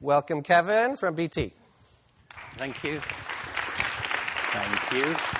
Welcome, Kevin from BT. Thank you. Thank you.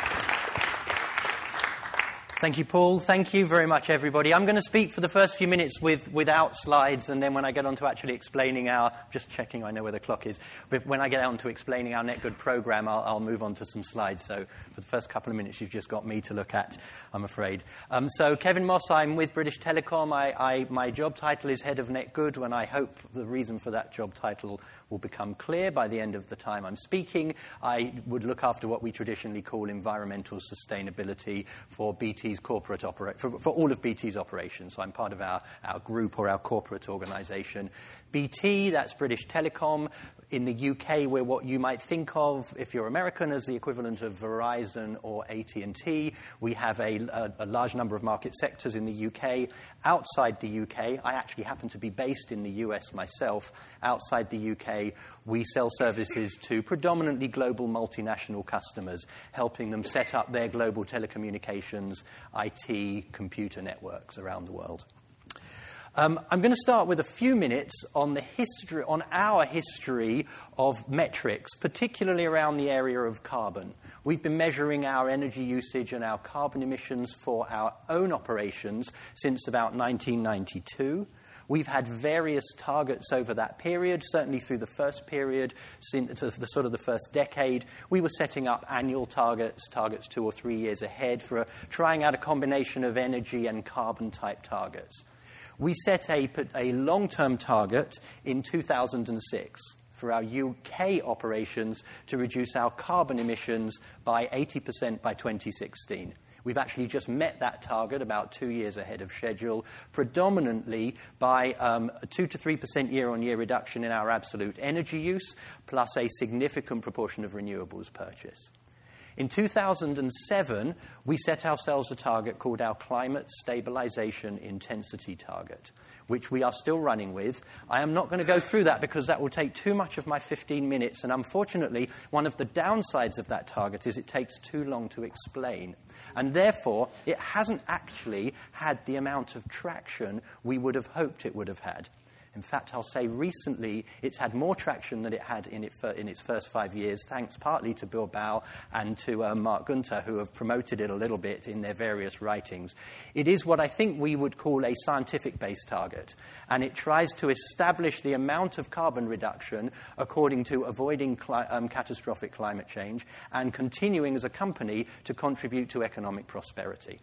Thank you, Paul. Thank you very much, everybody. I'm going to speak for the first few minutes with, without slides, and then when I get on to actually explaining our, just checking I know where the clock is, but when I get on to explaining our NetGood program, I'll, I'll move on to some slides. So for the first couple of minutes, you've just got me to look at, I'm afraid. Um, so Kevin Moss, I'm with British Telecom. I, I, my job title is Head of NetGood, and I hope the reason for that job title will become clear by the end of the time I'm speaking. I would look after what we traditionally call environmental sustainability for BT BT's corporate operate for, for all of BT's operations. So I'm part of our, our group or our corporate organization. BT, that's British Telecom. In the UK, we're what you might think of, if you're American, as the equivalent of Verizon or AT&T. We have a, a, a large number of market sectors in the UK. Outside the UK, I actually happen to be based in the US myself. Outside the UK, we sell services to predominantly global multinational customers, helping them set up their global telecommunications, IT, computer networks around the world. Um, I'm going to start with a few minutes on the history, on our history of metrics, particularly around the area of carbon. We've been measuring our energy usage and our carbon emissions for our own operations since about 1992. We've had various targets over that period, certainly through the first period, the sort of the first decade. We were setting up annual targets, targets two or three years ahead, for a, trying out a combination of energy and carbon type targets. We set a, a long term target in 2006 for our UK operations to reduce our carbon emissions by 80% by 2016. We've actually just met that target about two years ahead of schedule, predominantly by um, a 2 to 3% year on year reduction in our absolute energy use, plus a significant proportion of renewables purchase. In 2007, we set ourselves a target called our Climate Stabilization Intensity Target, which we are still running with. I am not going to go through that because that will take too much of my 15 minutes, and unfortunately, one of the downsides of that target is it takes too long to explain. And therefore, it hasn't actually had the amount of traction we would have hoped it would have had. In fact, I'll say recently it's had more traction than it had in, it, in its first five years, thanks partly to Bill Bilbao and to uh, Marc Gunther, who have promoted it a little bit in their various writings. It is what I think we would call a scientific based target, and it tries to establish the amount of carbon reduction according to avoiding cli- um, catastrophic climate change and continuing as a company to contribute to economic prosperity.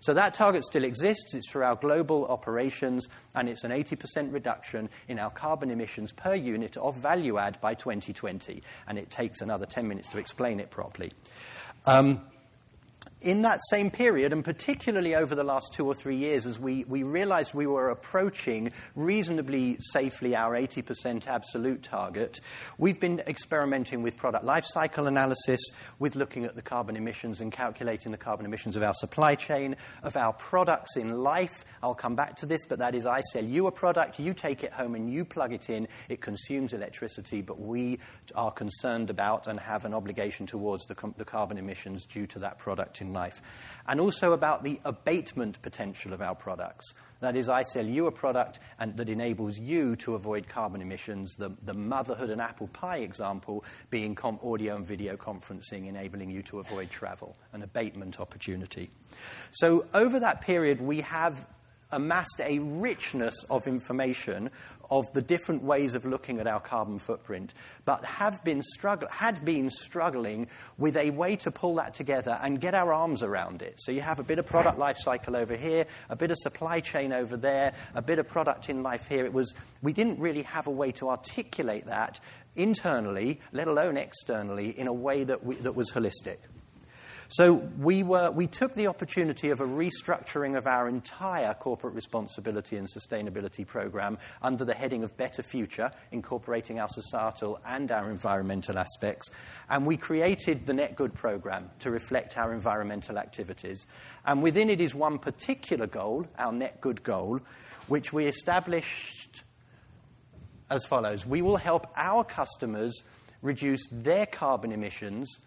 So that target still exists. It's for our global operations, and it's an 80% reduction in our carbon emissions per unit of value add by 2020. And it takes another 10 minutes to explain it properly. Um, in that same period, and particularly over the last two or three years, as we, we realized we were approaching reasonably safely our 80% absolute target, we've been experimenting with product life cycle analysis, with looking at the carbon emissions and calculating the carbon emissions of our supply chain, of our products in life. I'll come back to this, but that is I sell you a product, you take it home and you plug it in. It consumes electricity, but we are concerned about and have an obligation towards the, the carbon emissions due to that product in in life, and also about the abatement potential of our products. That is, I sell you a product and that enables you to avoid carbon emissions, the, the motherhood and apple pie example being com- audio and video conferencing, enabling you to avoid travel, an abatement opportunity. So, over that period, we have amassed a richness of information of the different ways of looking at our carbon footprint, but have been struggle- had been struggling with a way to pull that together and get our arms around it. So you have a bit of product life cycle over here, a bit of supply chain over there, a bit of product in life here. It was we didn't really have a way to articulate that internally, let alone externally, in a way that, we, that was holistic. So we, were, we took the opportunity of a restructuring of our entire corporate responsibility and sustainability program under the heading of Better Future, incorporating our societal and our environmental aspects. And we created the Net Good program to reflect our environmental activities. And within it is one particular goal, our Net Good goal, which we established as follows We will help our customers reduce their carbon emissions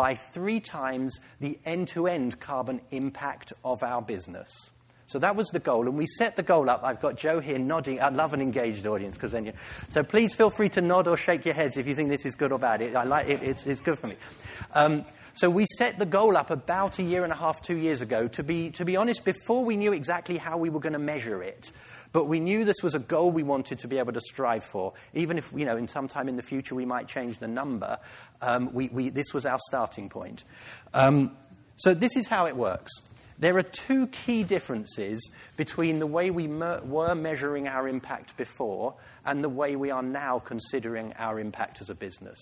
by three times the end to end carbon impact of our business. So that was the goal, and we set the goal up. I've got Joe here nodding. I love an engaged audience because then you. So please feel free to nod or shake your heads if you think this is good or bad. It, I like it. It's, it's good for me. Um, so we set the goal up about a year and a half, two years ago. To be to be honest, before we knew exactly how we were going to measure it. But we knew this was a goal we wanted to be able to strive for. Even if, you know, in some time in the future we might change the number, um, we, we, this was our starting point. Um, so this is how it works. There are two key differences between the way we mer- were measuring our impact before and the way we are now considering our impact as a business.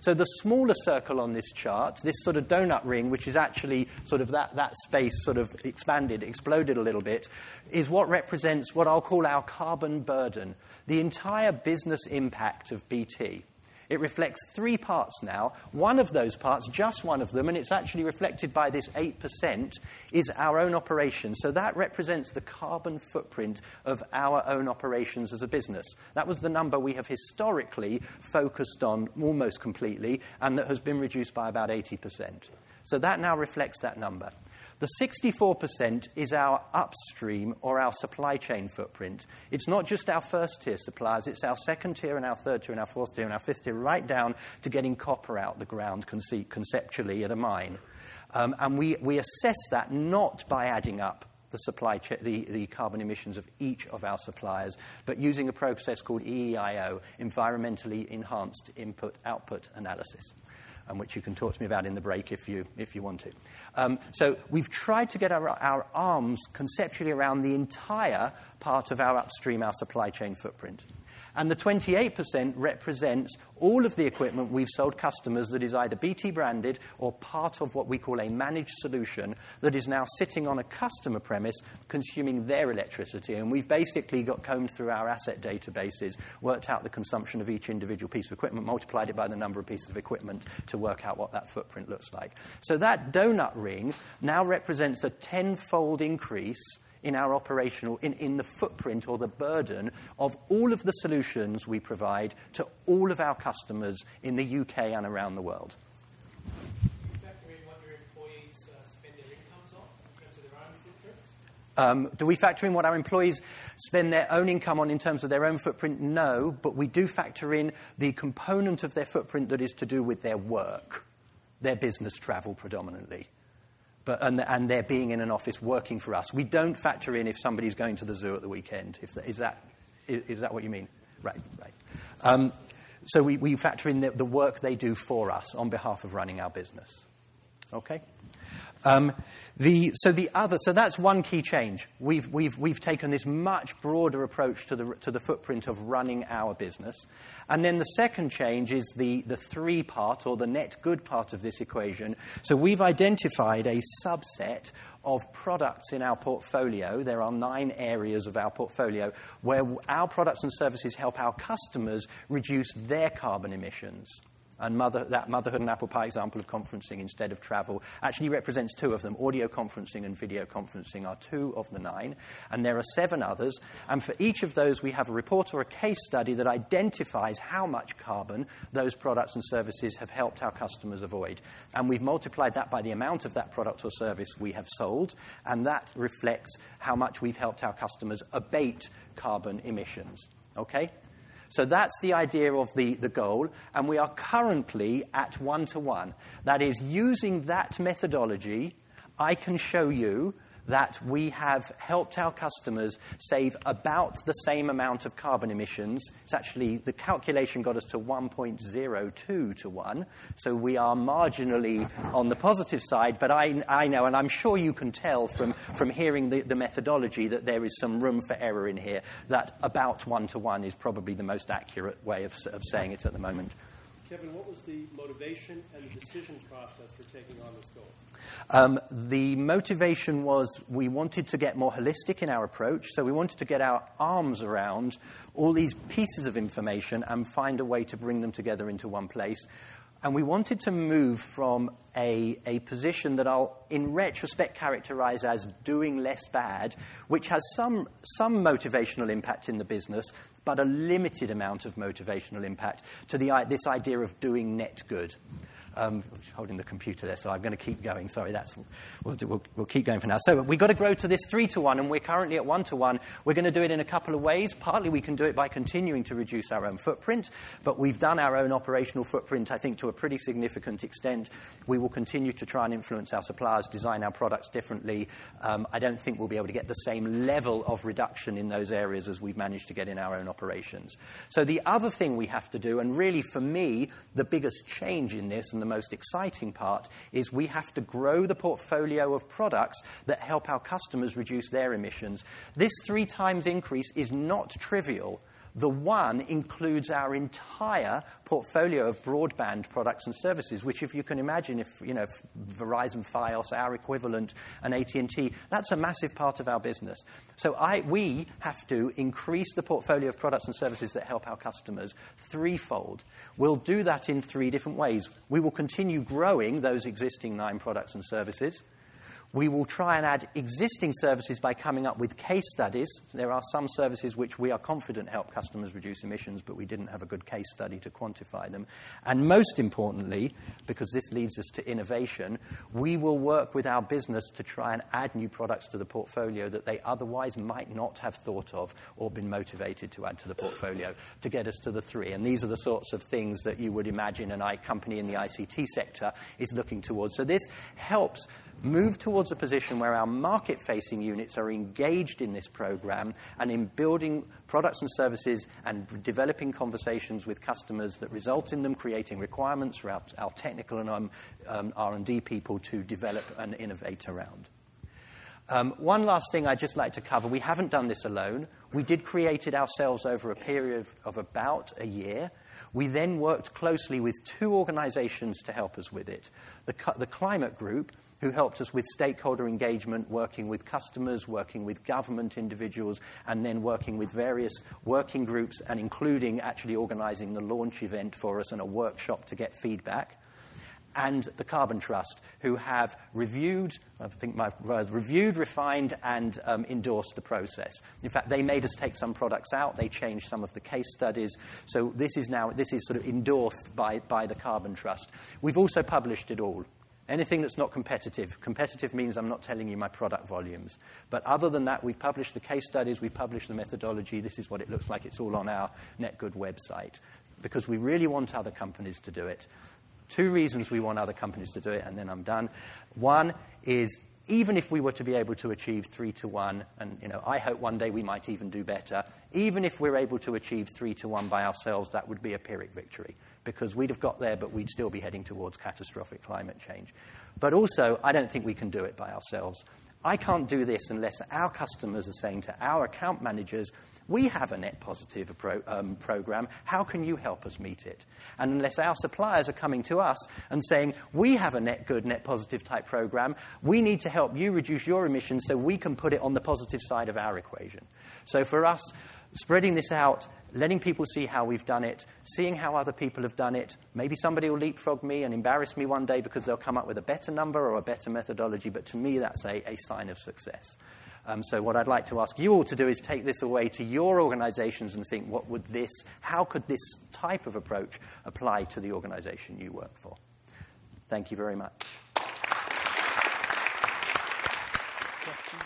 So the smaller circle on this chart, this sort of donut ring, which is actually sort of that, that space sort of expanded, exploded a little bit, is what represents what I'll call our carbon burden, the entire business impact of BT. It reflects three parts now. One of those parts, just one of them, and it's actually reflected by this 8%, is our own operations. So that represents the carbon footprint of our own operations as a business. That was the number we have historically focused on almost completely, and that has been reduced by about 80%. So that now reflects that number. The 64% is our upstream or our supply chain footprint. It's not just our first tier suppliers, it's our second tier and our third tier and our fourth tier and our fifth tier, right down to getting copper out the ground conceptually at a mine. Um, and we, we assess that not by adding up the, supply cha- the, the carbon emissions of each of our suppliers, but using a process called EEIO, Environmentally Enhanced Input Output Analysis and which you can talk to me about in the break if you, if you want to. Um, so we've tried to get our, our arms conceptually around the entire part of our upstream, our supply chain footprint. And the 28% represents all of the equipment we've sold customers that is either BT branded or part of what we call a managed solution that is now sitting on a customer premise consuming their electricity. And we've basically got combed through our asset databases, worked out the consumption of each individual piece of equipment, multiplied it by the number of pieces of equipment to work out what that footprint looks like. So that donut ring now represents a tenfold increase in our operational, in, in the footprint or the burden of all of the solutions we provide to all of our customers in the UK and around the world. Um, do we factor in what our employees spend their own income on in terms of their own footprint? No, but we do factor in the component of their footprint that is to do with their work, their business travel predominantly but, and, and they're being in an office working for us. We don't factor in if somebody's going to the zoo at the weekend. If, is, that, is, is that what you mean? Right, right. Um, so we, we factor in the, the work they do for us on behalf of running our business. Okay? Um, the, so the other, so that's one key change. We've, we've, we've taken this much broader approach to the, to the footprint of running our business. And then the second change is the, the three part or the net good part of this equation. So we've identified a subset of products in our portfolio. There are nine areas of our portfolio where our products and services help our customers reduce their carbon emissions. And mother, that motherhood and apple pie example of conferencing instead of travel actually represents two of them. Audio conferencing and video conferencing are two of the nine. And there are seven others. And for each of those, we have a report or a case study that identifies how much carbon those products and services have helped our customers avoid. And we've multiplied that by the amount of that product or service we have sold. And that reflects how much we've helped our customers abate carbon emissions. Okay? So that's the idea of the, the goal, and we are currently at one to one. That is, using that methodology, I can show you that we have helped our customers save about the same amount of carbon emissions. It's actually, the calculation got us to 1.02 to 1, so we are marginally on the positive side, but I, I know, and I'm sure you can tell from, from hearing the, the methodology that there is some room for error in here, that about 1 to 1 is probably the most accurate way of, of saying it at the moment. Kevin, what was the motivation and the decision process for taking on this goal? Um, the motivation was we wanted to get more holistic in our approach, so we wanted to get our arms around all these pieces of information and find a way to bring them together into one place. And we wanted to move from a, a position that I'll, in retrospect, characterize as doing less bad, which has some, some motivational impact in the business, but a limited amount of motivational impact, to the, this idea of doing net good. Um, holding the computer there, so I'm going to keep going. Sorry, that's we'll, do, we'll, we'll keep going for now. So we've got to grow to this three to one, and we're currently at one to one. We're going to do it in a couple of ways. Partly, we can do it by continuing to reduce our own footprint, but we've done our own operational footprint, I think, to a pretty significant extent. We will continue to try and influence our suppliers, design our products differently. Um, I don't think we'll be able to get the same level of reduction in those areas as we've managed to get in our own operations. So the other thing we have to do, and really for me, the biggest change in this and the most exciting part, is we have to grow the portfolio of products that help our customers reduce their emissions. This three times increase is not trivial. The one includes our entire portfolio of broadband products and services, which, if you can imagine, if you know if Verizon Fios, our equivalent, and AT&T, that's a massive part of our business. So I, we have to increase the portfolio of products and services that help our customers threefold. We'll do that in three different ways. We will continue growing those existing nine products and services. We will try and add existing services by coming up with case studies. There are some services which we are confident help customers reduce emissions, but we didn't have a good case study to quantify them. And most importantly, because this leads us to innovation, we will work with our business to try and add new products to the portfolio that they otherwise might not have thought of or been motivated to add to the portfolio to get us to the three. And these are the sorts of things that you would imagine an I company in the ICT sector is looking towards. So this helps move towards a position where our market facing units are engaged in this program and in building products and services and developing conversations with customers that result in them creating requirements for our, our technical and um, um, R&D people to develop and innovate around. Um, one last thing I'd just like to cover. We haven't done this alone. We did create it ourselves over a period of about a year. We then worked closely with two organizations to help us with it the, the Climate Group, who helped us with stakeholder engagement, working with customers, working with government individuals, and then working with various working groups and including actually organizing the launch event for us and a workshop to get feedback. And the Carbon Trust, who have reviewed, I think my word, reviewed, refined, and um, endorsed the process. In fact, they made us take some products out. They changed some of the case studies. So this is now this is sort of endorsed by, by the Carbon Trust. We've also published it all. Anything that's not competitive. Competitive means I'm not telling you my product volumes. But other than that, we've published the case studies, we've published the methodology. This is what it looks like. It's all on our NetGood website because we really want other companies to do it. Two reasons we want other companies to do it, and then I'm done. One is even if we were to be able to achieve three to one, and you know, I hope one day we might even do better, even if we're able to achieve three to one by ourselves, that would be a Pyrrhic victory because we'd have got there, but we'd still be heading towards catastrophic climate change. But also, I don't think we can do it by ourselves. I can't do this unless our customers are saying to our account managers, we have a net positive pro, um, program. How can you help us meet it? And unless our suppliers are coming to us and saying, we have a net good, net positive type program, we need to help you reduce your emissions so we can put it on the positive side of our equation. So for us, spreading this out, letting people see how we've done it, seeing how other people have done it. Maybe somebody will leapfrog me and embarrass me one day because they'll come up with a better number or a better methodology, but to me, that's a, a sign of success. Um, so, what I'd like to ask you all to do is take this away to your organizations and think, what would this, how could this type of approach apply to the organization you work for? Thank you very much. Questions?